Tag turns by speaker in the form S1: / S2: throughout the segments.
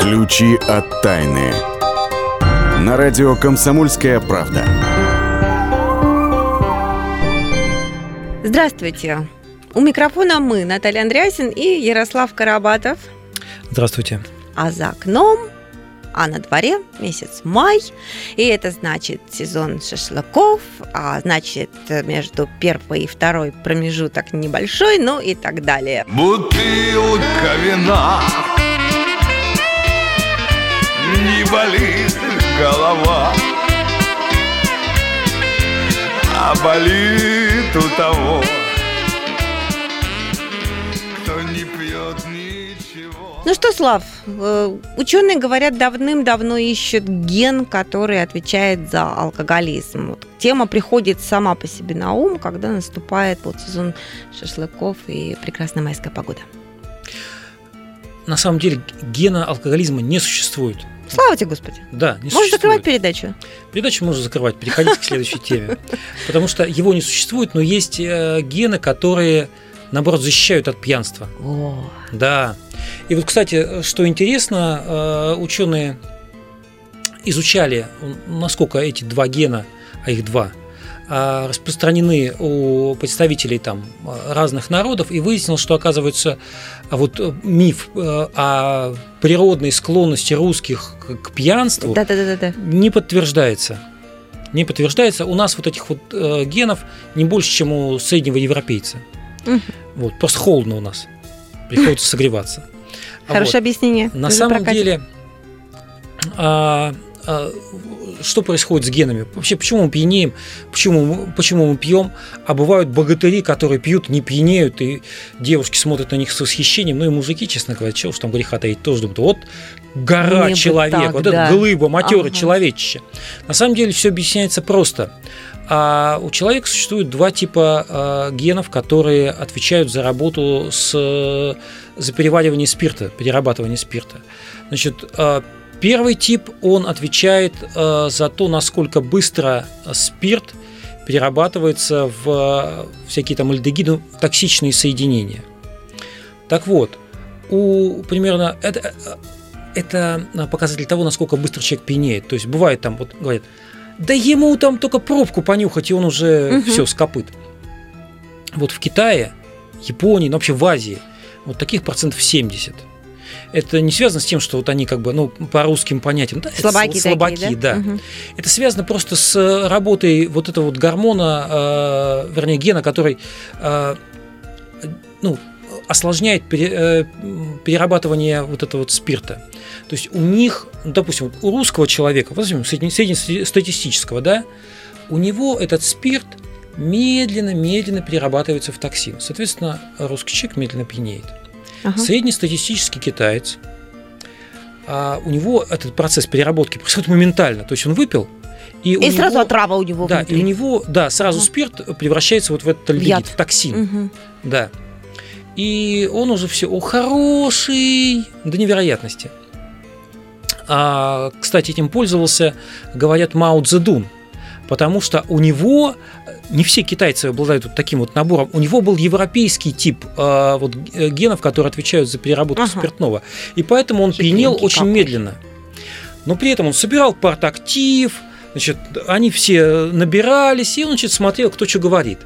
S1: Ключи от тайны. На радио «Комсомольская правда».
S2: Здравствуйте. У микрофона мы, Наталья Андреасин и Ярослав Карабатов.
S3: Здравствуйте.
S2: А за окном, а на дворе месяц май, и это значит сезон шашлыков, а значит между первой и второй промежуток небольшой, ну и так далее.
S4: Бутылка вина Не болит голова А болит у того Кто не пьет ничего
S2: Ну что, Слав, э, ученые говорят, давным-давно ищут ген, который отвечает за алкоголизм. Вот тема приходит сама по себе на ум, когда наступает вот сезон шашлыков и прекрасная майская погода.
S3: На самом деле гена алкоголизма не существует.
S2: Слава тебе, Господи.
S3: Да, не
S2: Можешь
S3: существует.
S2: закрывать передачу?
S3: Передачу можно закрывать, переходить к следующей теме. Потому что его не существует, но есть э, гены, которые, наоборот, защищают от пьянства.
S2: О,
S3: Да. И вот, кстати, что интересно, э, ученые изучали, насколько эти два гена, а их два, распространены у представителей там разных народов, и выяснилось, что оказывается а вот э, миф э, о природной склонности русских к- пьянству
S2: да-да-да-да.
S3: не подтверждается. Не подтверждается. У нас вот этих вот э, генов не больше, чем у среднего европейца.
S2: Мгм.
S3: Вот, просто холодно у нас. Приходится согреваться. А
S2: Хорошее
S3: вот.
S2: объяснение.
S3: На самом
S2: прокатит.
S3: деле, а, а, что происходит с генами? Вообще, почему мы пьянеем, почему, мы- почему мы пьем? А бывают богатыри, которые пьют, не пьянеют, и девушки смотрят на них с восхищением, ну и мужики, честно говоря, чего уж там греха таить, тоже думают, вот гора
S2: Мне
S3: человек,
S2: так,
S3: вот
S2: да.
S3: это глыба, матерый
S2: Ага.
S3: человечище. На самом деле все объясняется просто. А у человека существует два типа а, генов, которые отвечают за работу с, за переваривание спирта, перерабатывание спирта. Значит, а, первый тип, он отвечает а, за то, насколько быстро спирт перерабатывается в а, всякие там альдегиды, в токсичные соединения. Так вот, у примерно это, это показатель того, насколько быстро человек пьянеет. То есть бывает там, вот говорят, да ему там только пробку понюхать, и он уже
S2: Мгм.
S3: все скопыт. Вот в Китае, Японии, ну вообще в Азии, вот таких процентов 70. Это не связано с тем, что вот они как бы, ну, по русским понятиям, да, это
S2: Слабаки,
S3: слабаки,
S2: такие, да?
S3: да.
S2: Мгм.
S3: Это связано просто с работой вот этого вот гормона, э, вернее, гена, который э, ну, осложняет э, перерабатывание вот этого вот спирта. То есть у них, ну, допустим, у русского человека, возьмем средне- среднестатистического, да, у него этот спирт медленно-медленно перерабатывается в токсин. Соответственно, русский человек медленно пьянеет.
S2: Ага.
S3: Среднестатистический китаец, а у него этот процесс переработки происходит моментально. То есть он выпил, и,
S2: И сразу
S3: него,
S2: отрава у него
S3: да, и
S2: внутри.
S3: у него, да, сразу
S2: Ага.
S3: спирт превращается вот в этот альдегид, в токсин,
S2: Мгм.
S3: да. И он уже все, о, хороший, до невероятности. А, кстати, этим пользовался, говорят, Мао Цзэдун, потому что у него не все китайцы обладают вот таким вот набором. У него был европейский тип а, вот г- генов, которые отвечают за переработку
S2: Ага.
S3: спиртного, и поэтому он пьянел
S2: Хитренький
S3: очень
S2: какой.
S3: медленно. Но при этом он собирал партактив, значит, они все набирались, и он значит, смотрел, кто что говорит.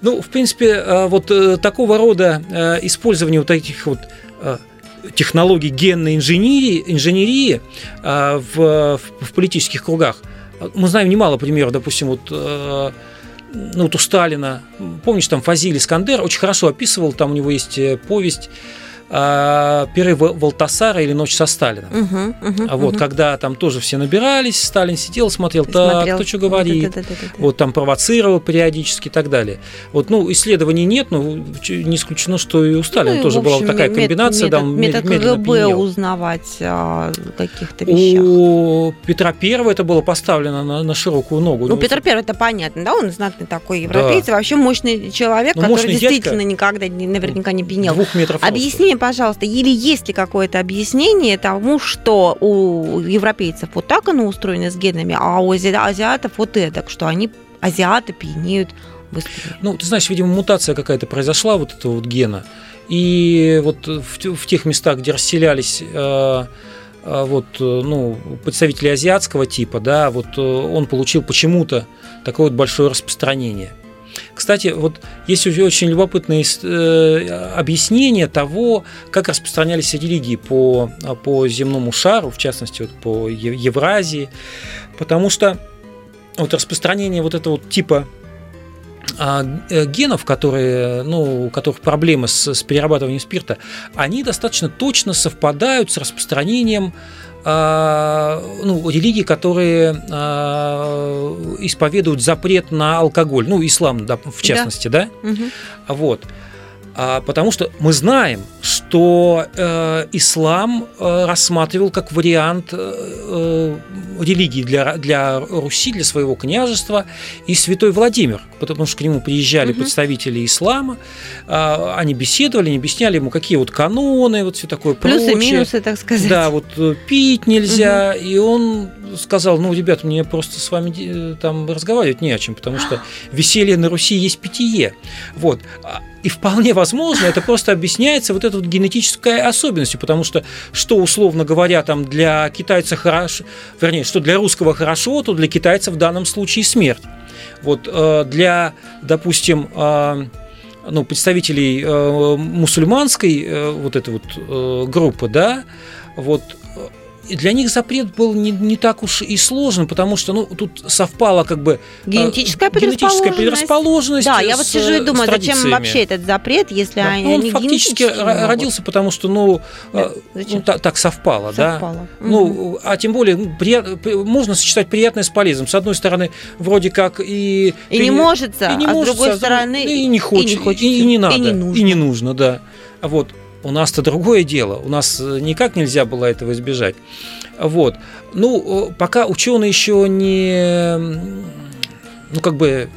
S3: Ну, в принципе, э, вот э, такого рода э, использование вот этих вот э, технологий генной инженерии, инженерии э, в- в политических кругах. Мы знаем немало примеров, допустим, вот, э, ну, вот у Сталина, помнишь, там Фазиль Искандер очень хорошо описывал, там у него есть э, повесть «Пиры Ва- Валтасара» или «Ночь со Сталином».
S2: Мгм, мгм,
S3: А вот
S2: мгм.
S3: когда там тоже все набирались, Сталин сидел, смотрел, так,
S2: смотрел.
S3: кто что говорит,
S2: Да-да-да-да-да.
S3: вот там провоцировал периодически и так далее. Вот, ну, исследований нет, но не исключено, что и у Сталина
S2: Ну и,
S3: тоже была
S2: общем,
S3: вот такая комбинация,
S2: метод,
S3: да, он
S2: метод КГБ узнавать о каких-то вещах.
S3: У Петра Первого это было поставлено на, на широкую ногу.
S2: Ну,
S3: Ну,
S2: Петр Первый, это понятно, да, он знатный такой европейец, и вообще мощный человек,
S3: Ну,
S2: который
S3: мощный
S2: действительно
S3: дядька.
S2: никогда, наверняка не пьянел.
S3: двух метров.
S2: Объясни пожалуйста, или есть ли какое-то объяснение тому, что у европейцев вот так оно устроено с генами, а у ази- азиатов вот это, что они, азиаты, пьянеют быстрее?
S3: Ну, ты знаешь, видимо, мутация какая-то произошла вот этого вот гена. И вот в, в тех местах, где расселялись э, а, вот, э, ну, представителей азиатского типа, да, вот э, он получил почему-то такое вот большое распространение. Кстати, вот есть очень любопытное э, объяснение того, как распространялись религии по, по земному шару, в частности, вот по Евразии, потому что вот распространение вот этого типа генов, которые, ну, у которых проблемы с, с перерабатыванием спирта, они достаточно точно совпадают с распространением а, ну, религий, которые а, исповедуют запрет на алкоголь, ну, ислам, да, в частности, да, да? Угу. вот. А, потому что мы знаем, что э, ислам э, рассматривал как вариант э, религии для, для Руси, для своего княжества и святой Владимир, потому что к нему приезжали угу. представители ислама, э, они беседовали, они объясняли ему, какие вот каноны, вот все такое
S2: Плюсы,
S3: прочее.
S2: минусы, так сказать.
S3: Да, вот э, пить нельзя, угу. и он сказал, ну, ребята, мне просто с вами э, там разговаривать не о чем, потому что веселье на Руси есть питье. Вот. И вполне возможно, это просто объясняется вот этой вот генетической особенностью, потому что, что условно говоря, там для китайца хорошо, вернее, что для русского хорошо, то для китайца в данном случае смерть. Вот э, для, допустим, э, ну, представителей э, мусульманской вот этой вот группы, да, вот для них запрет был не, не так уж и сложен, потому что ну, тут совпало как бы
S2: э, генетическая предрасположенность. Генетическая предрасположенность
S3: да,
S2: я вот сижу и думаю, зачем вообще этот запрет, если да. они,
S3: ну, он они фактически родился, потому что ну, да. Э, ну так, так совпало, совпало. да. Угу. Ну, а тем более ну, прият, можно сочетать приятное с полезным. С одной стороны, вроде как и
S2: и не может, и не а может, с другой стороны
S3: и не хочет, и не, хочется, и не надо, и не нужно, и не нужно да. Вот. У нас-то другое дело. У нас э, никак нельзя было этого избежать. Вот. Ну, пока ученые еще не... Ну, как бы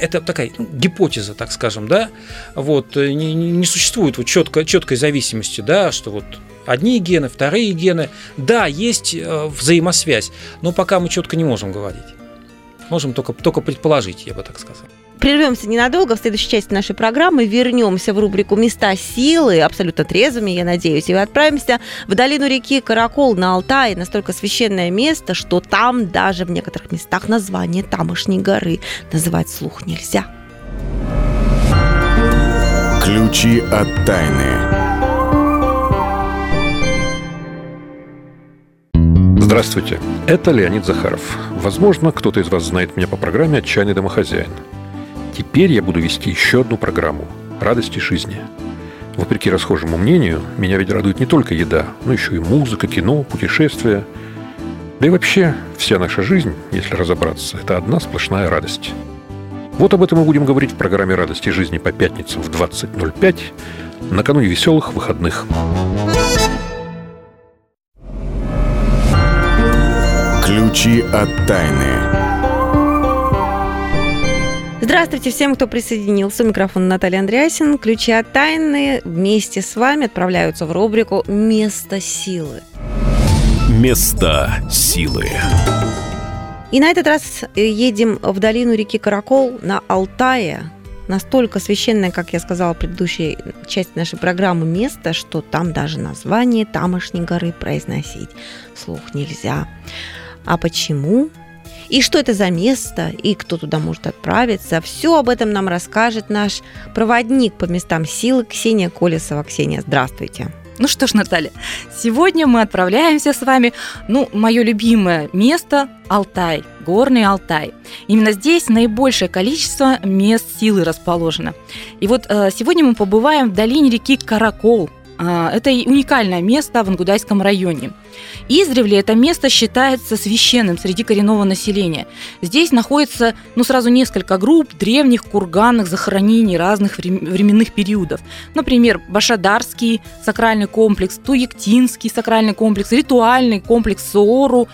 S3: это такая ну, гипотеза, так скажем, да, вот, э, не, не существует вот четко, четкой зависимости, да, что вот одни гены, вторые гены, да, есть э, взаимосвязь, но пока мы четко не можем говорить. Можем только, только предположить, я бы так сказал.
S2: Прервемся ненадолго. В следующей части нашей программы вернемся в рубрику «Места силы», абсолютно трезвыми, я надеюсь, и отправимся в долину реки Каракол на Алтае, настолько священное место, что там даже в некоторых местах название тамошней горы называть слух нельзя.
S1: Ключи от тайны.
S5: Здравствуйте, это Леонид Захаров. Возможно, кто-то из вас знает меня по программе «Отчаянный домохозяин». Теперь я буду вести еще одну программу «Радости жизни». Вопреки расхожему мнению, меня ведь радует не только еда, но еще и музыка, кино, путешествия. Да и вообще, вся наша жизнь, если разобраться, это одна сплошная радость. Вот об этом мы будем говорить в программе «Радости жизни» по пятницам в 20.05 накануне веселых выходных.
S1: Ключи от тайны.
S2: Здравствуйте всем, кто присоединился. У микрофона Наталья Андреасин. Ключи от тайны вместе с вами отправляются в рубрику «Место силы».
S1: Место силы.
S2: И на этот раз едем в долину реки Каракол на Алтае. Настолько священное, как я сказала в предыдущей части нашей программы, место, что там даже название тамошней горы произносить вслух нельзя. А почему? И что это за место, и кто туда может отправиться. Все об этом нам расскажет наш проводник по местам силы Ксения Колесова. Ксения, здравствуйте.
S6: Ну что ж, Наталья, сегодня мы отправляемся с вами, ну, мое любимое место – Алтай, горный Алтай. Именно здесь наибольшее количество мест силы расположено. И вот э, сегодня мы побываем в долине реки Каракол. Э, это уникальное место в Ангудайском районе. Издревле это место считается священным среди коренного населения. Здесь находится ну, сразу несколько групп древних курганных захоронений разных временных периодов. Например, Башадарский сакральный комплекс, Туектинский сакральный комплекс, ритуальный комплекс Соору.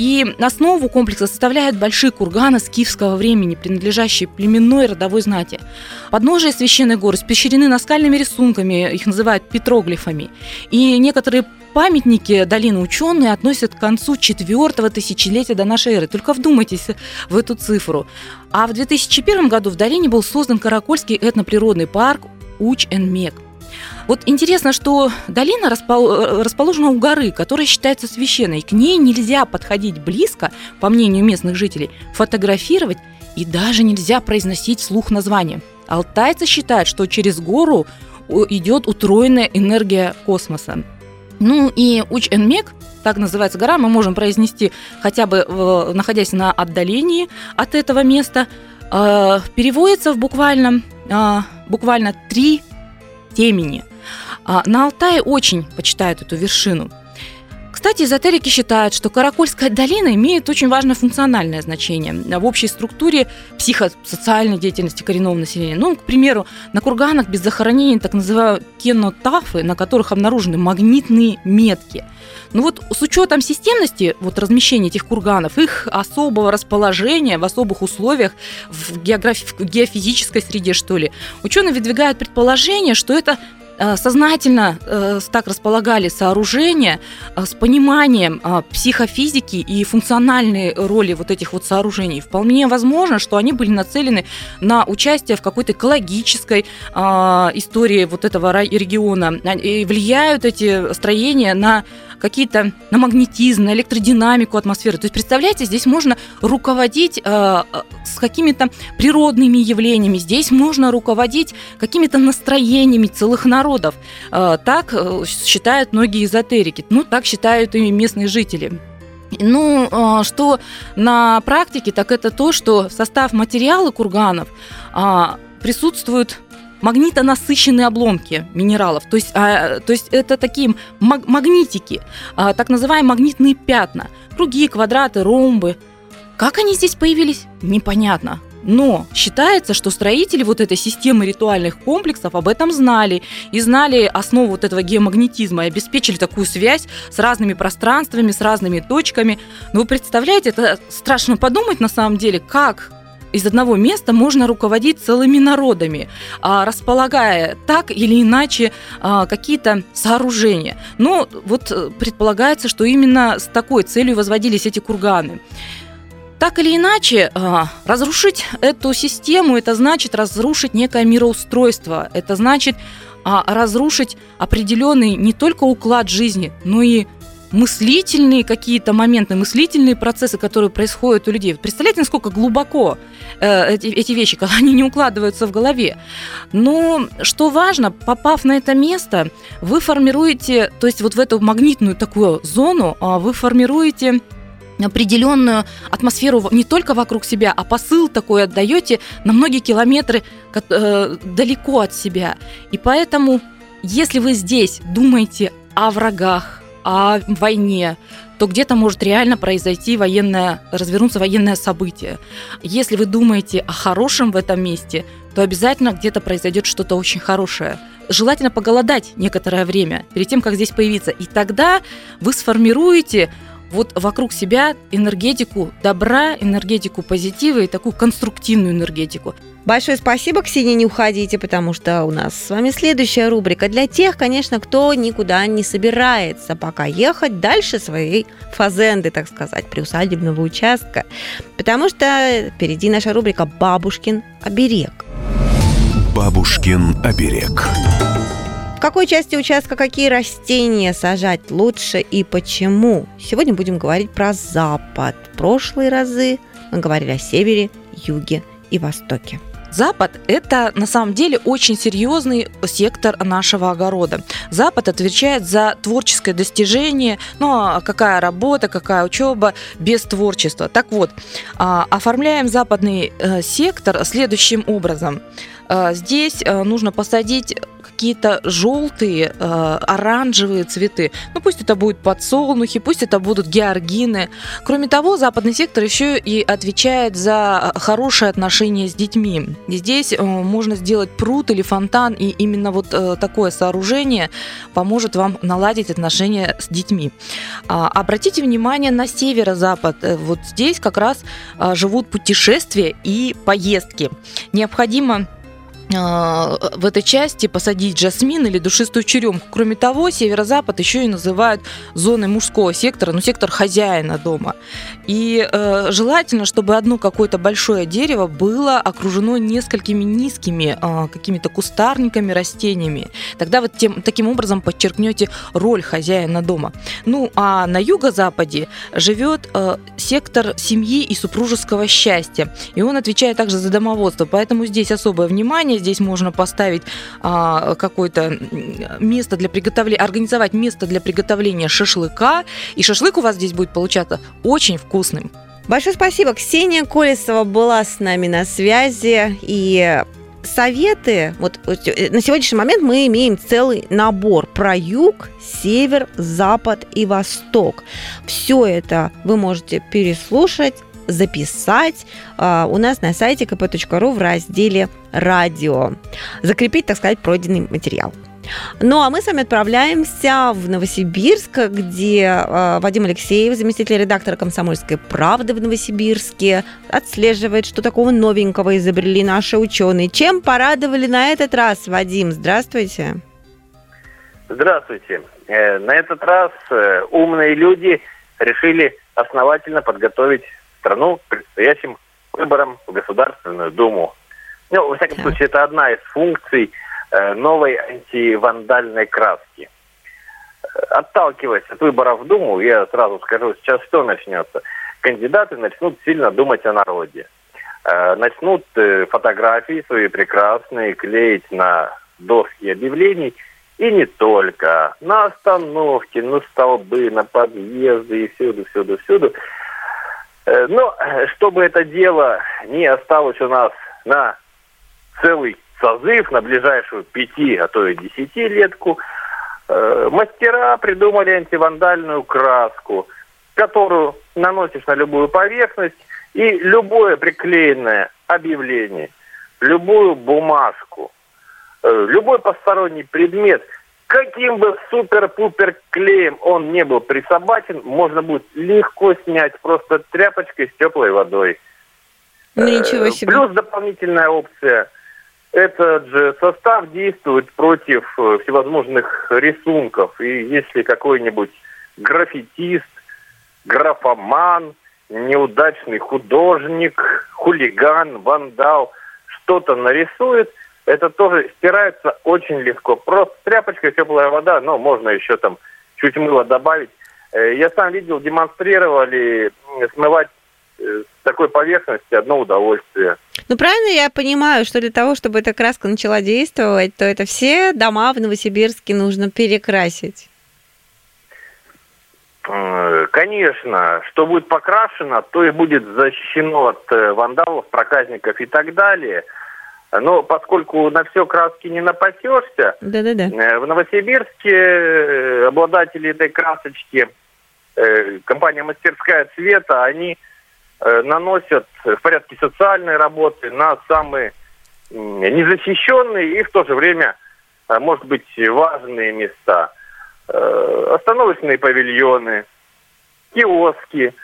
S6: И основу комплекса составляют большие курганы скифского времени, принадлежащие племенной родовой знати. Подножие священной горы спещрены наскальными рисунками, их называют петроглифами. И некоторые памятники долины ученые относят к концу четвертого тысячелетия до нашей эры. Только вдумайтесь в эту цифру. А в 2001 году в долине был создан Каракольский этноприродный парк Уч-Эн-Мек. Вот интересно, что долина распол- расположена у горы, которая считается священной. К ней нельзя подходить близко, по мнению местных жителей, фотографировать и даже нельзя произносить вслух название. Алтайцы считают, что через гору идет утроенная энергия космоса. Ну и Уч-Энмек, так называется гора, мы можем произнести хотя бы э, находясь на отдалении от этого места, э, переводится в буквально, э, буквально три темени. А на Алтае очень почитают эту вершину. Кстати, эзотерики считают, что Каракольская долина имеет очень важное функциональное значение в общей структуре психосоциальной деятельности коренного населения. Ну, к примеру, на курганах без захоронений так называемые кенотафы, на которых обнаружены магнитные метки. Ну вот с учетом системности вот, размещения этих курганов, их особого расположения в особых условиях в, географи- в геофизической среде, что ли, ученые выдвигают предположение, что это сознательно э, так располагали сооружения э, с пониманием психофизики и функциональной роли вот этих вот сооружений. Вполне возможно, что они были нацелены на участие в какой-то экологической истории вот этого региона. И влияют эти строения на какие-то на магнетизм, на электродинамику атмосферы. То есть, представляете, здесь можно руководить э, с какими-то природными явлениями, здесь можно руководить какими-то настроениями целых народов. Э, так э, считают многие эзотерики, ну, так считают и местные жители. Ну, э, что на практике, так это то, что в состав материала курганов а, присутствуют магнитонасыщенные обломки минералов. То есть, а, то есть это такие маг- магнитики, а, так называемые магнитные пятна. Круги, квадраты, ромбы. Как они здесь появились, непонятно. Но считается, что строители вот этой системы ритуальных комплексов об этом знали и знали основу вот этого геомагнетизма и обеспечили такую связь с разными пространствами, с разными точками. Но вы представляете, это страшно подумать на самом деле, как из одного места можно руководить целыми народами, а, располагая так или иначе а, какие-то сооружения. Но вот э, предполагается, что именно с такой целью возводились эти курганы. Так или иначе, а, разрушить эту систему, это значит разрушить некое мироустройство, это значит разрушить определенный не только уклад жизни, но и мыслительные какие-то моменты, мыслительные процессы, которые происходят у людей. Представляете, насколько глубоко э, эти, эти вещи, когда они не укладываются в голове. Но что важно, попав на это место, вы формируете, то есть вот в эту магнитную такую зону, э, вы формируете определенную атмосферу не только вокруг себя, а посыл такой отдаете на многие километры э, далеко от себя. И поэтому, если вы здесь думаете о врагах, о войне, то где-то может реально произойти военное, развернуться военное событие. Если вы думаете о хорошем в этом месте, то обязательно где-то произойдет что-то очень хорошее. Желательно поголодать некоторое время перед тем, как здесь появиться. И тогда вы сформируете вот вокруг себя энергетику добра, энергетику позитива и такую конструктивную энергетику.
S2: Большое спасибо, Ксения, не уходите, потому что у нас с вами следующая рубрика для тех, конечно, кто никуда не собирается пока ехать дальше своей фазенды, так сказать, приусадебного участка, потому что впереди наша рубрика «Бабушкин оберег».
S1: Бабушкин оберег.
S2: В какой части участка какие растения сажать лучше и почему? Сегодня будем говорить про Запад. В прошлые разы мы говорили о севере, юге и востоке.
S6: Запад – это на самом деле очень серьезный сектор нашего огорода. Запад отвечает за творческое достижение, ну а какая работа, какая учеба без творчества. Так вот, а, оформляем западный э, сектор следующим образом. Э, здесь э, нужно посадить какие-то желтые, э, оранжевые цветы. Ну, пусть это будут подсолнухи, пусть это будут георгины. Кроме того, западный сектор еще и отвечает за хорошие отношения с детьми. Здесь можно сделать пруд или фонтан, и именно вот такое сооружение поможет вам наладить отношения с детьми. А, обратите внимание на северо-запад. Вот здесь как раз живут путешествия и поездки. Необходимо в этой части посадить жасмин или душистую черемку. Кроме того, северо-запад еще и называют зоной мужского сектора, ну, сектор хозяина дома. И э, желательно, чтобы одно какое-то большое дерево было окружено несколькими низкими э, какими-то кустарниками, растениями. Тогда вот тем, таким образом подчеркнете роль хозяина дома. Ну, а на юго-западе живет э, сектор семьи и супружеского счастья. И он отвечает также за домоводство. Поэтому здесь особое внимание. Здесь можно поставить а, какое-то место для приготовления, организовать место для приготовления шашлыка. И шашлык у вас здесь будет получаться очень вкусным.
S2: Большое спасибо. Ксения Колесова была с нами на связи. И советы, вот э, на сегодняшний момент мы имеем целый набор про юг, север, запад и восток. Все это вы можете переслушать, записать э, у нас на сайте kp.ru в разделе «Радио». Закрепить, так сказать, пройденный материал. Ну а мы с вами отправляемся в Новосибирск, где э, Вадим Алексеев, заместитель редактора «Комсомольской правды» в Новосибирске, отслеживает, что такого новенького изобрели наши ученые. Чем порадовали на этот раз, Вадим? Здравствуйте.
S7: Здравствуйте. Э, на этот раз э, умные люди решили основательно подготовить страну к предстоящим выборам в Государственную Думу. Ну, во всяком случае, это одна из функций э, новой антивандальной краски. Отталкиваясь от выборов в Думу, я сразу скажу, сейчас что начнется? Кандидаты начнут сильно думать о народе. Э, Начнут э, фотографии свои прекрасные клеить на доски объявлений и не только. На остановки, на столбы, на подъезды и всюду, всюду, всюду. Э, Но э, чтобы это дело не осталось у нас на целый созыв, на ближайшую пяти, а то и десятилетку, э, мастера придумали антивандальную краску, которую наносишь на любую поверхность, и любое приклеенное объявление, любую бумажку, любой посторонний предмет, каким бы супер-пупер клеем он не был присобачен, можно будет легко снять просто тряпочкой с теплой водой.
S2: Ну,
S7: Э,
S2: ничего себе.
S7: Плюс дополнительная опция. Этот же состав действует против э, всевозможных рисунков. И если какой-нибудь граффитист, графоман, неудачный художник, хулиган, вандал что-то нарисует, это тоже стирается очень легко. Просто тряпочкой теплая вода, но можно еще там чуть мыла добавить. Э, Я сам видел, демонстрировали смывать э, с такой поверхности одно удовольствие.
S2: Ну, правильно я понимаю, что для того, чтобы эта краска начала действовать, то это все дома в Новосибирске нужно перекрасить.
S7: Э, Конечно, что будет покрашено, то и будет защищено от вандалов, проказников и так далее. Но поскольку на все краски не напасешься,
S2: Да-да-да.
S7: э, в Новосибирске э, обладатели этой красочки, э, компания «Мастерская цвета», они наносят в порядке социальной работы на самые незащищенные и в то же время, может быть, важные места. Остановочные павильоны, киоски,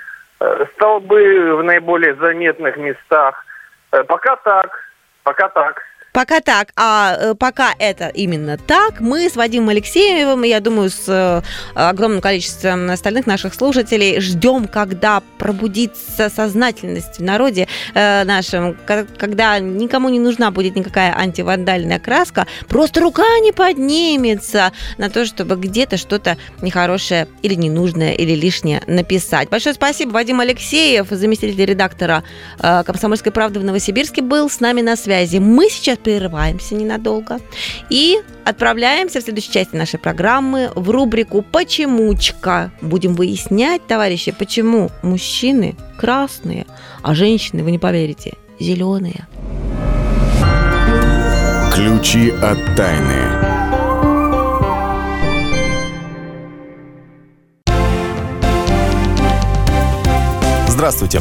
S7: столбы в наиболее заметных местах. Пока так, пока так.
S2: Пока так, а э, пока это именно так, мы с Вадимом Алексеевым, и я думаю, с э, огромным количеством остальных наших слушателей ждем, когда пробудится сознательность в народе э, нашем, ко- когда никому не нужна будет никакая антивандальная краска, просто рука не поднимется на то, чтобы где-то что-то нехорошее или ненужное, или лишнее написать. Большое спасибо, Вадим Алексеев, заместитель редактора «Комсомольской правды» в Новосибирске, был с нами на связи. Мы сейчас прерываемся ненадолго и отправляемся в следующей части нашей программы в рубрику «Почемучка». Будем выяснять, товарищи, почему мужчины красные, а женщины, вы не поверите, зеленые.
S1: Ключи от тайны.
S8: Здравствуйте,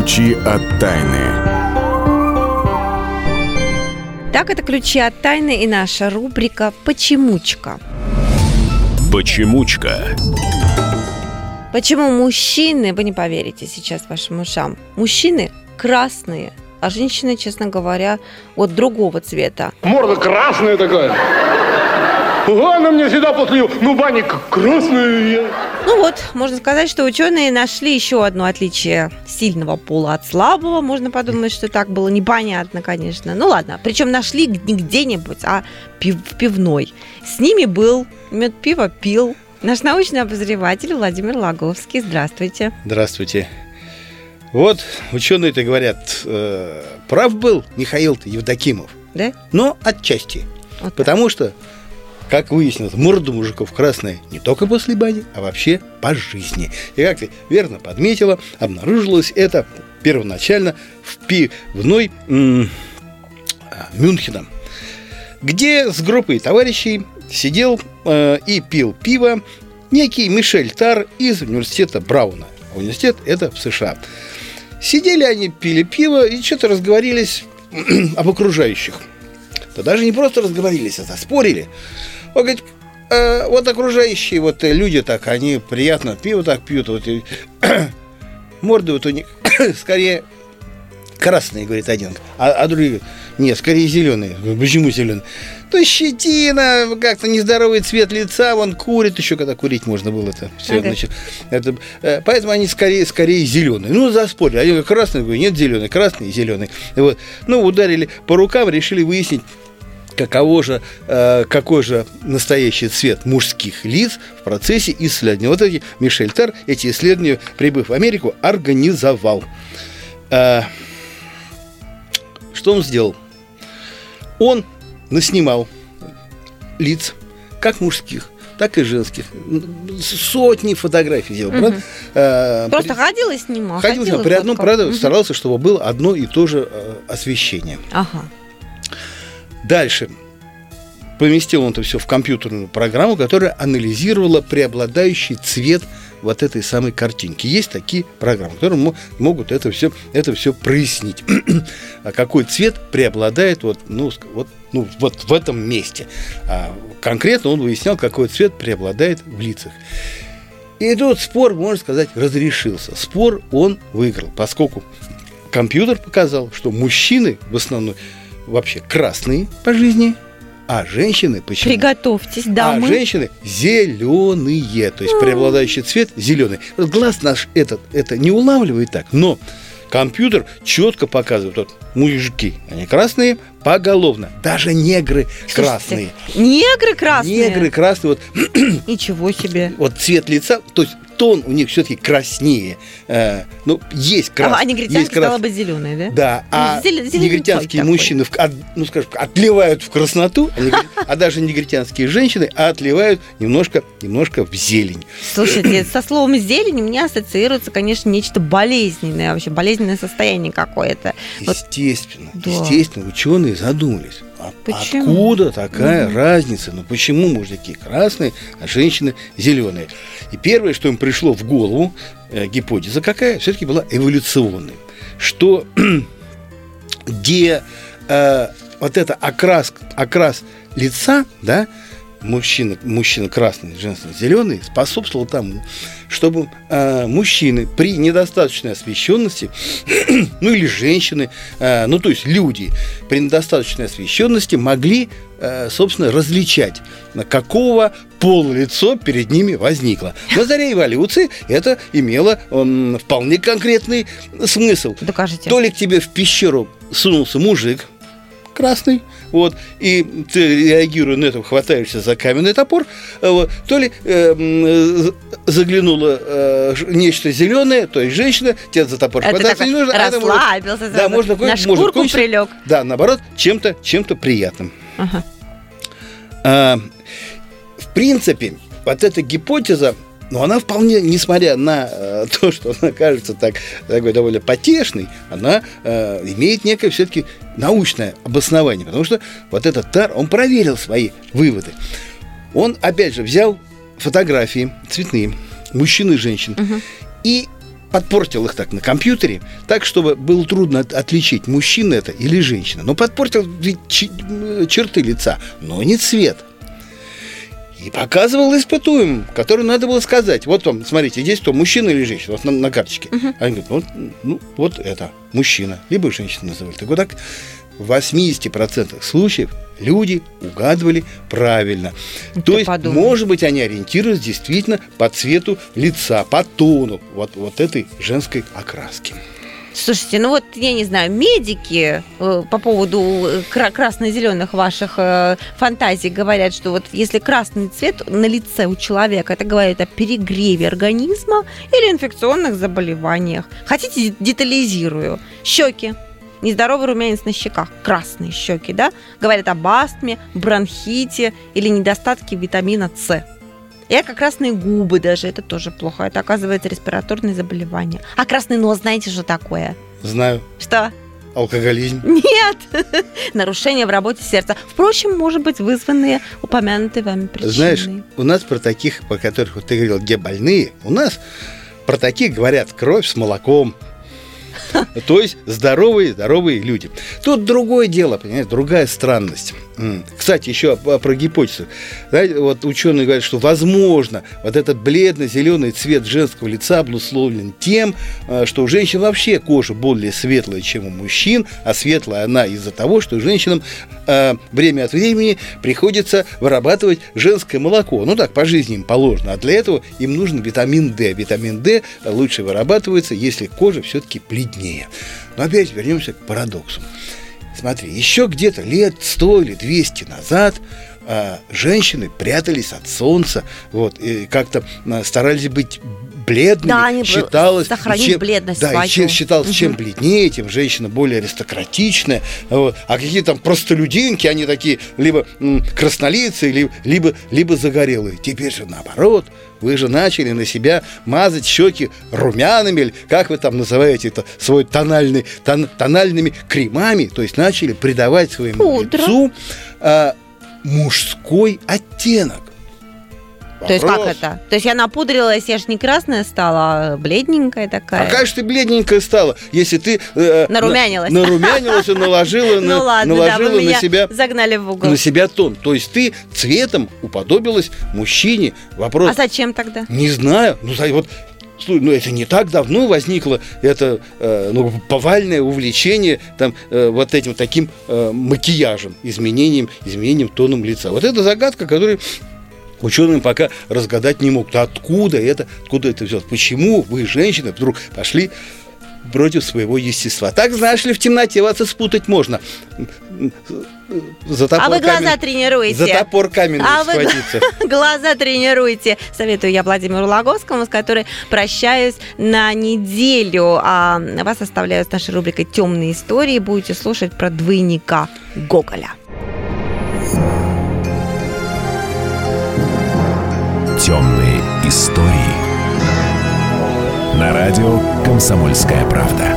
S1: Ключи от тайны.
S2: Так, это ключи от тайны и наша рубрика «Почемучка».
S5: Почемучка.
S2: Почему мужчины, вы не поверите сейчас вашим ушам, мужчины красные, а женщины, честно говоря, вот другого цвета.
S9: Морда красная такая. Ага, она мне всегда после ну, бани к- красная.
S2: Ну вот, можно сказать, что ученые нашли еще одно отличие сильного пола от слабого. Можно подумать, что так было непонятно, конечно. Ну ладно, причем нашли не где-нибудь, а в пивной. С ними был мед пиво пил наш научный обозреватель Владимир Лаговский. Здравствуйте.
S10: Здравствуйте. Вот ученые-то говорят, э, прав был Михаил Евдокимов,
S2: Да?
S10: но отчасти.
S2: Вот так.
S10: Потому что, как выяснилось, морда мужиков красная не только после бани, а вообще по жизни. И как ты верно подметила, обнаружилось это первоначально в пивной м, а, Мюнхена, где с группой товарищей сидел э, и пил пиво некий Мишель Тар из университета Брауна. Университет это в США. Сидели они, пили пиво и что-то разговорились об окружающих. Да даже не просто разговорились, а заспорили. Он говорит, «Э, вот окружающие вот э, люди так, они приятно пиво так пьют, вот и морды вот у них скорее красные, говорит один, а, а другие говорят, нет, скорее зеленые. Почему зеленые? То щетина, как-то нездоровый цвет лица, он курит еще, когда курить можно было это. Все,
S2: Ага.
S10: значит, это, э, поэтому они скорее, скорее зеленые. Ну, заспорили. Один красный, говорю, нет, зеленый, красный зеленый. Вот. Ну, ударили по рукам, решили выяснить, каково же, э, какой же настоящий цвет мужских лиц в процессе исследования. Вот эти Мишель Тар эти исследования, прибыв в Америку, организовал. Э, что он сделал? Он наснимал лиц, как мужских, так и женских. Сотни фотографий сделал. Правда? Э,
S2: Просто
S10: при-
S2: ходила с ним, а
S10: ходил,
S2: ходила
S10: при одном, правда,
S2: Мгм.
S10: старался, чтобы было одно и то же э, освещение.
S2: Ага.
S10: Дальше. Поместил он это все в компьютерную программу, которая анализировала преобладающий цвет вот этой самой картинки. Есть такие программы, которые мо- могут это все, это все прояснить. а какой цвет преобладает вот, ну, вот, ну, вот в этом месте. А конкретно он выяснял, какой цвет преобладает в лицах. И тут спор, можно сказать, разрешился. Спор он выиграл, поскольку компьютер показал, что мужчины в основном вообще красные по жизни, а женщины почему?
S2: Приготовьтесь,
S10: А
S2: дамы.
S10: женщины зеленые, то есть преобладающий цвет зеленый. Глаз наш этот это не улавливает так, но компьютер четко показывает, вот мужики, они красные поголовно, даже негры
S2: Слушайте,
S10: красные.
S2: Негры красные.
S10: Негры красные, вот
S2: Ничего себе.
S10: вот цвет лица, то есть тон у них все-таки краснее. Э, ну, есть
S2: А,
S10: красный.
S2: а негритянки
S10: есть крас-
S2: стало быть зеленые, да?
S10: Да, а
S2: Зелен- зеленый
S10: негритянские мужчины, в- от- ну, скажем, отливают в красноту, а, негри- а даже негритянские женщины отливают немножко, немножко в зелень.
S2: Слушайте, со словом зелень у меня ассоциируется, конечно, нечто болезненное, вообще болезненное состояние какое-то. Вот
S10: Естественно,
S2: Да.
S10: естественно, ученые задумались. А
S2: Почему?
S10: Откуда такая
S2: Мгм.
S10: разница? Ну почему мужики красные, а женщины зеленые? И первое, что им пришло в голову, э, гипотеза какая, все-таки была эволюционной. Что где э, вот это окрас, окрас лица, да, мужчина, мужчина красный, женщина зеленый, способствовал тому, чтобы э, мужчины при недостаточной освещенности, ну или женщины, э, ну то есть люди при недостаточной освещенности могли, э, собственно, различать, на какого пола лицо перед ними возникло. На заре эволюции это имело м, вполне конкретный смысл.
S2: Докажите.
S10: То ли к тебе в пещеру сунулся мужик красный, вот, и ты, реагируя на это, хватаешься за каменный топор, э, вот, то ли э, заглянуло э, нечто зеленое, то есть женщина, тебе за топор
S2: Это
S10: хвататься не нужно, а это может-
S2: расслабился,
S10: да,
S2: сразу
S10: можно,
S2: на
S10: может
S2: шкурку
S10: кончиться-
S2: прилег.
S10: Да, наоборот, чем-то чем приятным.
S2: Ага.
S10: А, в принципе, вот эта гипотеза, но она вполне, несмотря на э, то, что она кажется так, такой довольно потешной, она э, имеет некое все-таки научное обоснование. Потому что вот этот Тар, он проверил свои выводы. Он, опять же, взял фотографии цветные, мужчин и женщин, и подпортил их так на компьютере, так, чтобы было трудно от- отличить, мужчина это или женщина. Но подпортил черты лица, но не цвет. И показывал испытуемым, которым надо было сказать. Вот вам, смотрите, здесь кто, мужчина или женщина? Вот на, на карточке. Они говорят, вот, ну, вот это, мужчина, либо женщина называли. Так вот так в 80% случаев люди угадывали правильно. То есть,
S2: подумай.
S10: может быть, они ориентировались действительно по цвету лица, по тону вот, вот этой женской окраски.
S2: Слушайте, ну вот, я не знаю, медики э, по поводу э, кра- красно-зеленых ваших э, фантазий говорят, что вот если красный цвет на лице у человека, это говорит о перегреве организма или инфекционных заболеваниях. Хотите, детализирую. Щеки. Нездоровый румянец на щеках, красные щеки, да? Говорят об астме, бронхите или недостатке витамина С. И а красные губы даже, это тоже плохо. Это, оказывается, респираторные заболевания. А красный нос, знаете, что такое?
S10: Знаю,
S2: Что?
S10: алкоголизм.
S2: Нет! Нарушения в работе сердца. Впрочем, может быть, вызванные упомянутой вами причиной.
S10: Знаешь, у нас про таких, про которых вот ты говорил, где больные, у нас про таких говорят кровь с молоком. То есть здоровые, здоровые люди. Тут другое дело, понимаете, другая странность. Кстати, еще про гипотезу. Знаете, вот ученые говорят, что возможно вот этот бледно-зеленый цвет женского лица обусловлен тем, э, что у женщин вообще кожа более светлая, чем у мужчин, а светлая она из-за того, что женщинам э, время от времени приходится вырабатывать женское молоко. Ну так, по жизни им положено. А для этого им нужен витамин D. Витамин D лучше вырабатывается, если кожа все-таки бледнее. Но опять вернемся к парадоксу. Смотри, еще где-то лет 100 или 200 назад а, женщины прятались от солнца, вот, и как-то а, старались быть бледными,
S2: Да, они
S10: считалось,
S2: сохранить бледность
S10: да, и чем считалось,
S2: Мгм.
S10: чем бледнее, тем женщина более аристократичная, вот. а какие там простолюдинки, они такие либо краснолицые, либо, либо, либо загорелые. Теперь же наоборот, вы же начали на себя мазать щеки румянами, или как вы там называете это, свой тональный, тон- тональными кремами, то есть начали придавать своему
S2: Пудра.
S10: лицу а, мужской оттенок.
S2: То есть как
S10: Вопрос.
S2: это? То есть я напудрилась, я же не красная стала, а бледненькая такая.
S10: А как же ты бледненькая стала, если ты э,
S2: Нарумянилась.
S10: на- нарумянилась и наложила, на,
S2: Ну ладно, да,
S10: наложила
S2: вы
S10: на себя
S2: загнали в угол.
S10: на себя тон. То есть ты цветом уподобилась мужчине. Вопрос.
S2: А зачем тогда?
S10: Не знаю. Ну, вот, ну, это не так давно возникло это э, ну, повальное увлечение там, э, вот этим таким э, макияжем, изменением, изменением тоном лица. Вот это загадка, которую ученые пока разгадать не могут. Откуда это, откуда это взялось? Почему вы, женщины, вдруг пошли против своего естества? Так, знаешь ли, в темноте вас и спутать можно. За топор
S2: а вы глаза
S10: камень-
S2: тренируете.
S10: За топор каменный
S2: А вы
S10: схватиться.
S2: глаза тренируйте. Советую я Владимиру Логовскому, с которой прощаюсь на неделю. А вас оставляю с нашей рубрикой «Темные истории». Будете слушать про двойника Гоголя.
S1: Темные истории. На радио «Комсомольская правда».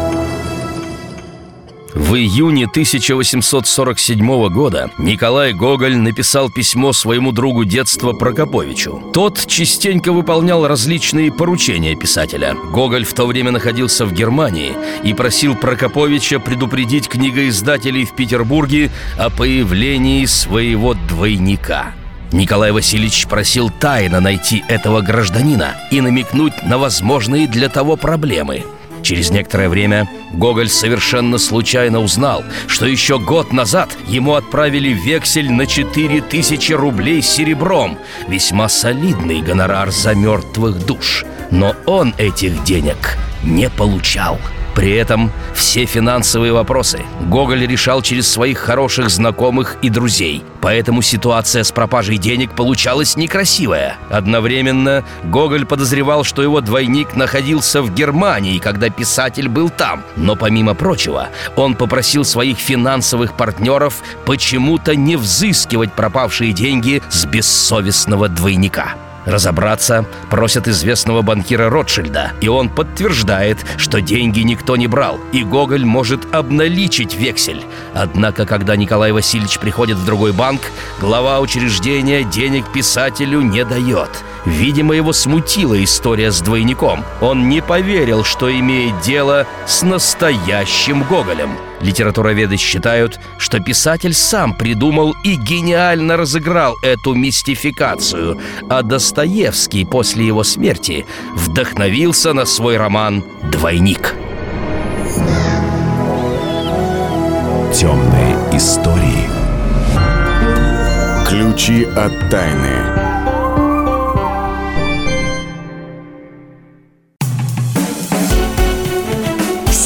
S11: В июне 1847 года Николай Гоголь написал письмо своему другу детства Прокоповичу. Тот частенько выполнял различные поручения писателя. Гоголь в то время находился в Германии и просил Прокоповича предупредить книгоиздателей в Петербурге о появлении своего двойника. Николай Васильевич просил тайно найти этого гражданина и намекнуть на возможные для того проблемы. Через некоторое время Гоголь совершенно случайно узнал, что еще год назад ему отправили вексель на 4000 рублей серебром, весьма солидный гонорар за мертвых душ. Но он этих денег не получал. При этом все финансовые вопросы Гоголь решал через своих хороших знакомых и друзей. Поэтому ситуация с пропажей денег получалась некрасивая. Одновременно Гоголь подозревал, что его двойник находился в Германии, когда писатель был там. Но помимо прочего, он попросил своих финансовых партнеров почему-то не взыскивать пропавшие деньги с бессовестного двойника. Разобраться просят известного банкира Ротшильда, и он подтверждает, что деньги никто не брал, и Гоголь может обналичить вексель. Однако, когда Николай Васильевич приходит в другой банк, глава учреждения денег писателю не дает. Видимо, его смутила история с двойником. Он не поверил, что имеет дело с настоящим Гоголем. Литературоведы считают, что писатель сам придумал и гениально разыграл эту мистификацию, а Достоевский после его смерти вдохновился на свой роман «Двойник».
S1: Темные истории. Ключи от тайны.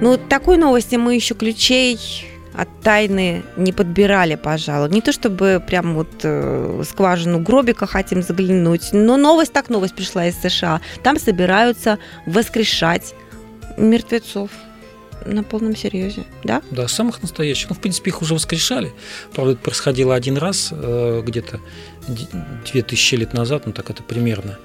S2: Ну, такой новости мы еще ключей от тайны не подбирали, пожалуй. Не то чтобы прям вот э, скважину гробика хотим заглянуть, но новость так новость пришла из США. Там собираются воскрешать мертвецов на полном серьезе, да?
S3: Да, самых настоящих. Ну, в принципе, их уже воскрешали. Правда, это происходило один раз, э, где-то 2000 лет назад, ну так это примерно.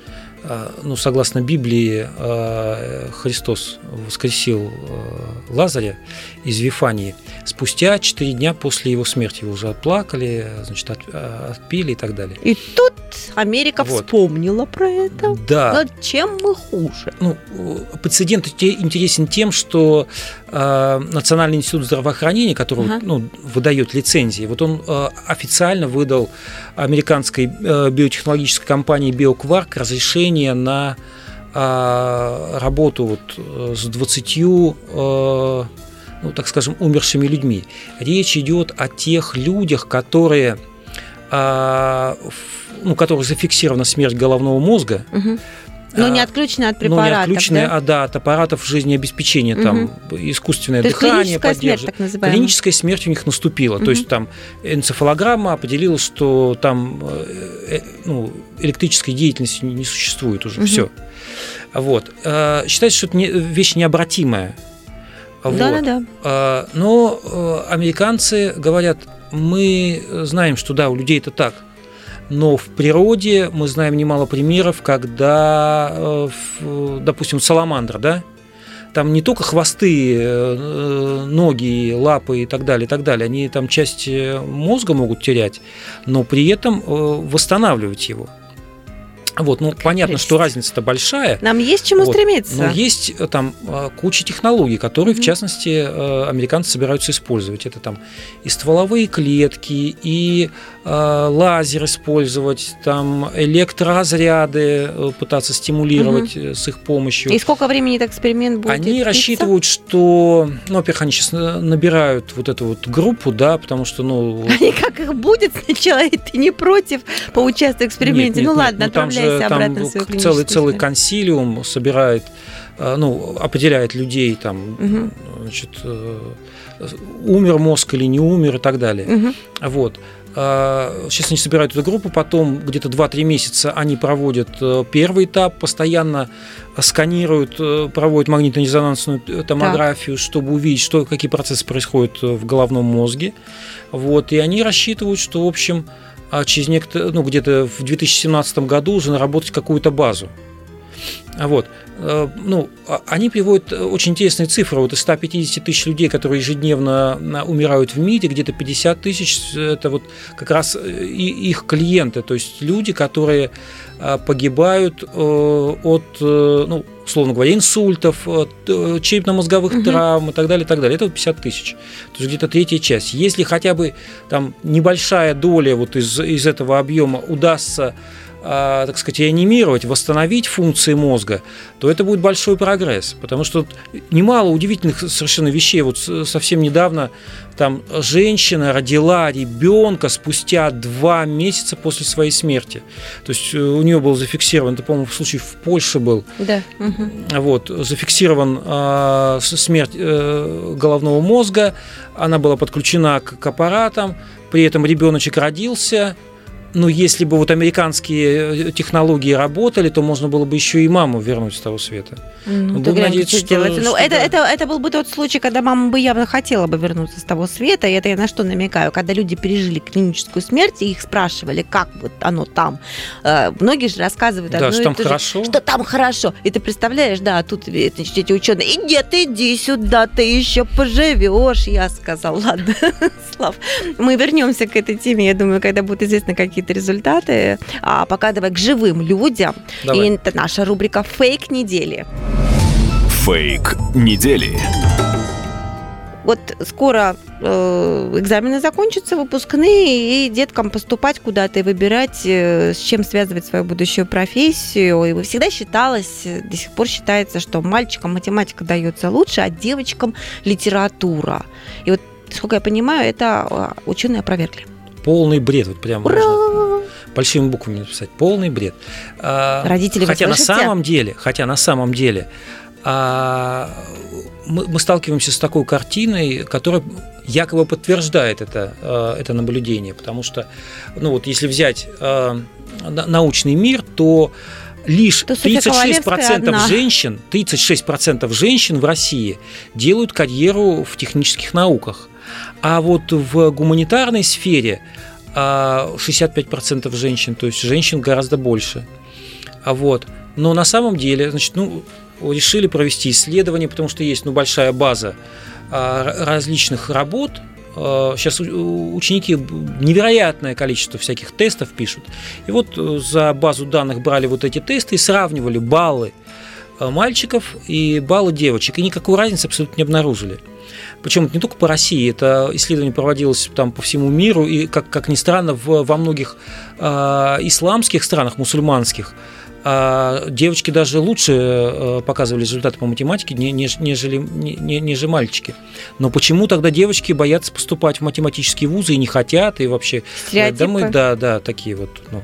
S3: Ну, согласно Библии, а, Христос воскресил а, Лазаря из Вифании спустя 4 дня после его смерти. Его уже отплакали, значит, отпили и так далее.
S2: И тут Америка вот. вспомнила про это.
S3: Да.
S2: Но чем мы хуже?
S3: Ну, прецедент интересен тем, что Национальный институт здравоохранения, который ага. ну, выдает лицензии, вот он официально выдал американской биотехнологической компании BioQuark разрешение на работу вот с 20 ну, так скажем, умершими людьми. Речь идет о тех людях, которые, ну, которых зафиксирована смерть головного мозга.
S2: Угу. Но не отключены от препаратов,
S3: Но не отключены,
S2: да?
S3: а, да, от аппаратов жизнеобеспечения, угу. там, искусственное
S2: То
S3: дыхание
S2: поддерживает. Смерть, так называемая.
S3: Клиническая смерть у них наступила. Угу. То есть там энцефалограмма определила, что там э, ну, электрической деятельности не существует уже. Угу. Все. Вот. Считается, что это вещь необратимая. Вот.
S2: Да, да, да.
S3: А, но э, американцы говорят, мы знаем, что да, у людей это так. Но в природе мы знаем немало примеров, когда, э, допустим, саламандра, да, там не только хвосты, э, ноги, лапы и так далее, и так далее, они там часть мозга могут терять, но при этом восстанавливать его. Вот, ну, понятно, что разница-то большая.
S2: Нам есть чему вот, стремиться.
S3: Но есть э, там э, куча технологий, которые, mm-hmm. в частности, э, американцы собираются использовать. Это там и стволовые клетки, и э, лазер использовать, там электроразряды пытаться стимулировать mm-hmm. с их помощью.
S2: И сколько времени этот эксперимент будет?
S3: Они длиться? рассчитывают, что, ну, во-первых, они сейчас набирают вот эту вот группу, да, потому что, ну...
S2: Они как их будет сначала, и ты не против поучаствовать в эксперименте?
S3: Нет,
S2: ну
S3: нет,
S2: ладно,
S3: ну,
S2: отправляй
S3: там целый, целый консилиум собирает, э, ну, определяет людей, там, угу. значит, э, умер мозг или не умер и так далее. Угу. Вот. А, сейчас они собирают эту группу, потом где-то 2-3 месяца они проводят э, первый этап, постоянно сканируют, проводят магнитно-резонансную томографию, так. чтобы увидеть, что, какие процессы происходят в головном мозге. Вот, и они рассчитывают, что, в общем, а через некоторые, ну, где-то в 2017 году уже наработать какую-то базу. Вот. Э, ну, а, они приводят очень интересные цифры. Вот из 150 тысяч людей, которые ежедневно умирают в мире, где-то 50 тысяч – это вот как раз э, их клиенты, то есть люди, которые э, погибают от, ну, условно говоря, инсультов, черепно-мозговых угу. травм и так далее, и так далее. Это вот 50 тысяч. То есть где-то третья часть. Если хотя бы там небольшая доля вот из, из этого объема удастся а, так сказать, реанимировать, восстановить функции мозга, то это будет большой прогресс. Потому что немало удивительных совершенно вещей. Вот совсем недавно там женщина родила ребенка спустя два месяца после своей смерти. То есть э, у нее был зафиксирован, это, по-моему, случай в Польше был.
S2: Да.
S3: Вот, зафиксирован э, смерть э, головного мозга, она была подключена к, к аппаратам, при этом ребеночек родился, ну, если бы вот американские э, технологии работали, то можно было бы еще и маму вернуть с того света.
S2: Ну, Будем надеяться, что, что, ну, это, это, это был бы тот случай, когда мама бы явно хотела бы вернуться с того света. И это я на что намекаю? Когда люди пережили клиническую смерть, и их спрашивали, как вот оно там. Э, многие же рассказывают
S3: да, что там хорошо.
S2: Же, что там хорошо. И ты представляешь, да, тут значит, эти ученые, и нет, иди сюда, ты еще поживешь. Я сказал, ладно, Слав, мы вернемся к этой теме, я думаю, когда будут известны какие-то какие-то результаты. А пока давай к живым людям. Давай. И это наша рубрика «Фейк недели».
S1: Фейк недели.
S2: Вот скоро э, экзамены закончатся, выпускные, и деткам поступать куда-то и выбирать, э, с чем связывать свою будущую профессию. И всегда считалось, до сих пор считается, что мальчикам математика дается лучше, а девочкам литература. И вот, сколько я понимаю, это э, ученые опровергли
S3: полный бред. Вот прям Ура! можно большими буквами написать. Полный бред.
S2: А, Родители,
S3: хотя на самом деле, хотя на самом деле а, мы, мы сталкиваемся с такой картиной, которая якобы подтверждает это, а, это наблюдение, потому что, ну вот, если взять научный мир, то лишь то 36% женщин, 36% женщин в России делают карьеру в технических науках. А вот в гуманитарной сфере 65% а, женщин, то есть женщин гораздо больше. А вот. Но на самом деле, значит, ну, решили провести исследование, потому что есть ну, большая база а, различных работ. Сейчас а, ученики невероятное количество всяких тестов пишут. И вот э, за базу данных брали вот эти тесты и сравнивали баллы мальчиков и баллы девочек. И никакой разницы абсолютно не обнаружили. Причем не только по России, это исследование проводилось там по всему миру, и, как, как ни странно, в, во многих э, исламских странах, мусульманских, э, девочки даже лучше э, показывали результаты по математике, нежели, нежели мальчики. Но почему тогда девочки боятся поступать в математические вузы и не хотят, и вообще...
S2: Стереотипы.
S3: Да, мы, да, да, такие вот, ну,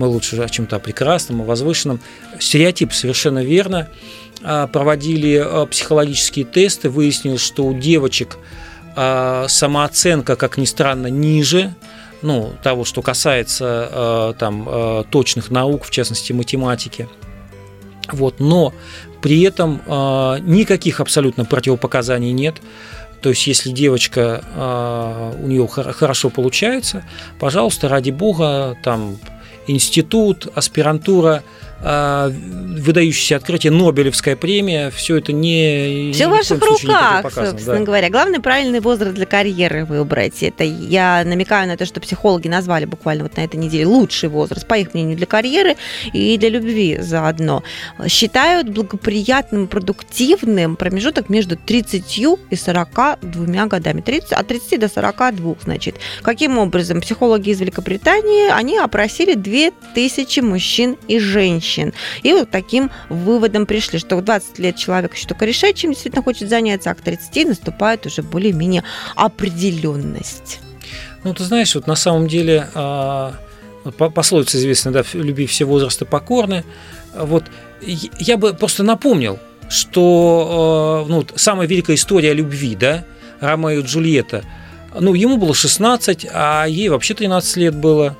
S3: мы лучше о чем-то прекрасном, о возвышенном. Стереотип совершенно верно. А, проводили а, психологические тесты, выяснилось, что у девочек а, самооценка, как ни странно, ниже, ну, того, что касается там, точных наук, в частности математики. Вот, но при этом никаких абсолютно противопоказаний нет. То есть, если девочка у нее хорошо получается, пожалуйста, ради бога, там институт, аспирантура – а, выдающееся открытие, Нобелевская премия, все это не...
S2: Все в ваших руках, собственно да. говоря. Главный правильный возраст для карьеры выбрать. Это я намекаю на то, что психологи назвали буквально вот на этой неделе лучший возраст, по их мнению, для карьеры и для любви заодно. Считают благоприятным, продуктивным промежуток между 30 и 42 годами. 30, от 30 до 42, значит. Каким образом? Психологи из Великобритании, они опросили 2000 мужчин и женщин женщин. И вот таким выводом пришли, что в 20 лет человек еще только решает, чем действительно хочет заняться, а к 30 наступает уже более-менее определенность.
S3: Ну, ты знаешь, вот на самом деле а, пословица известная, да, люби все возрасты покорны. Вот я бы просто напомнил, что а, ну, самая великая история любви, да, Ромео и Джульетта, ну, ему было 16, а ей вообще 13 лет было.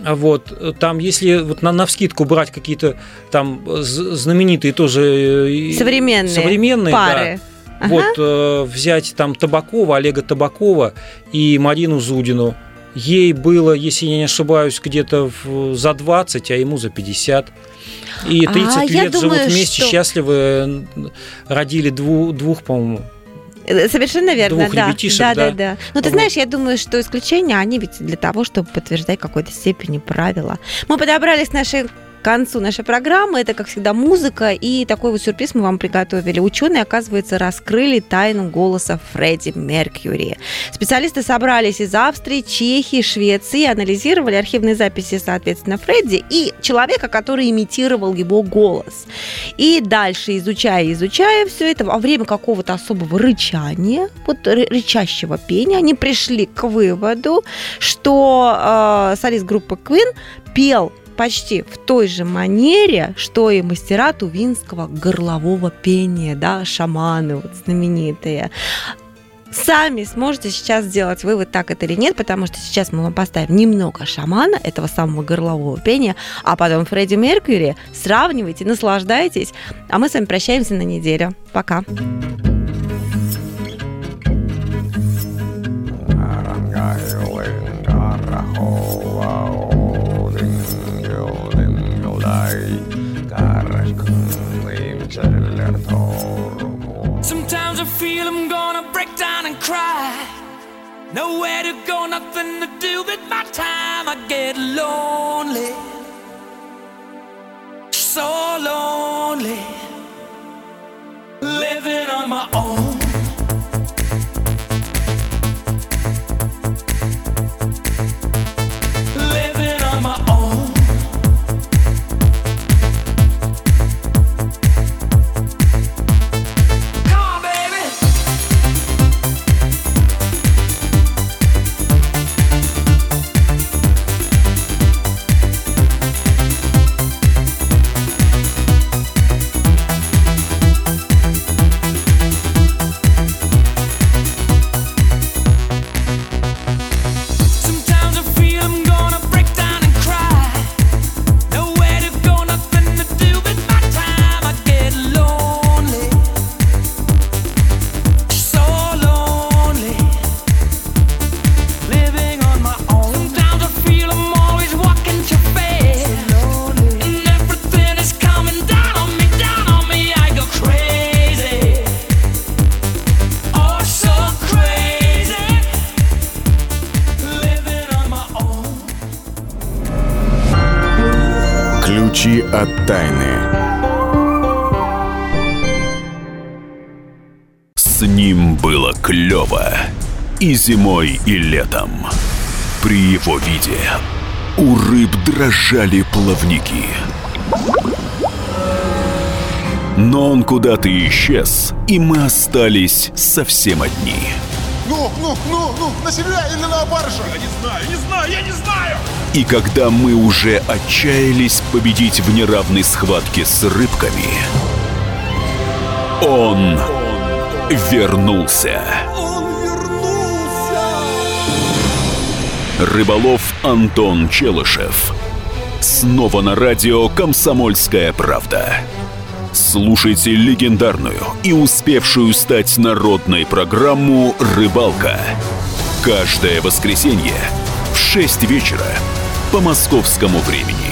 S3: Вот, там, если вот на, на вскидку брать какие-то там знаменитые тоже
S2: э, современные,
S3: современные
S2: пары.
S3: Да, ага. Вот э, взять там Табакова, Олега Табакова и Марину Зудину. Ей было, если я не ошибаюсь, где-то за 20, а ему за 50. И 30 а, лет живут думаю, вместе, что... счастливы, родили двух, двух по-моему,
S2: совершенно верно,
S3: Двух
S2: да.
S3: ребятишек,
S2: да.
S3: Да,
S2: да, да. Ну, ты вот. знаешь, я думаю, что исключения, они ведь для того, чтобы подтверждать какой-то степени правила. Мы подобрали с нашей концу нашей программы. Это, как всегда, музыка. И такой вот сюрприз мы вам приготовили. Ученые, оказывается, раскрыли тайну голоса Фредди Меркьюри. Специалисты собрались из Австрии, Чехии, Швеции, анализировали архивные записи, соответственно, Фредди и человека, который имитировал его голос. И дальше, изучая, изучая все это, во время какого-то особого рычания, вот рычащего пения, они пришли к выводу, что э, солист группы Queen пел почти в той же манере, что и мастера тувинского горлового пения, да, шаманы вот знаменитые. Сами сможете сейчас сделать вывод, так это или нет, потому что сейчас мы вам поставим немного шамана, этого самого горлового пения, а потом Фредди Меркьюри. Сравнивайте, наслаждайтесь. А мы с вами прощаемся на неделю. Пока.
S12: Sometimes Nowhere to go, nothing to do with my time. I get lonely, so lonely, living on my own.
S1: От тайны. С ним было клево и зимой, и летом. При его виде у рыб дрожали плавники. Но он куда-то исчез, и мы остались совсем одни.
S13: Ну, ну, ну, ну, на себя или на баржу? Я не знаю, не знаю, я не знаю!
S1: И когда мы уже отчаялись победить в неравной схватке с рыбками, он вернулся. Рыболов Антон Челышев. Снова на радио «Комсомольская правда». Слушайте легендарную и успевшую стать народной программу «Рыбалка». Каждое воскресенье в 6 вечера по московскому времени.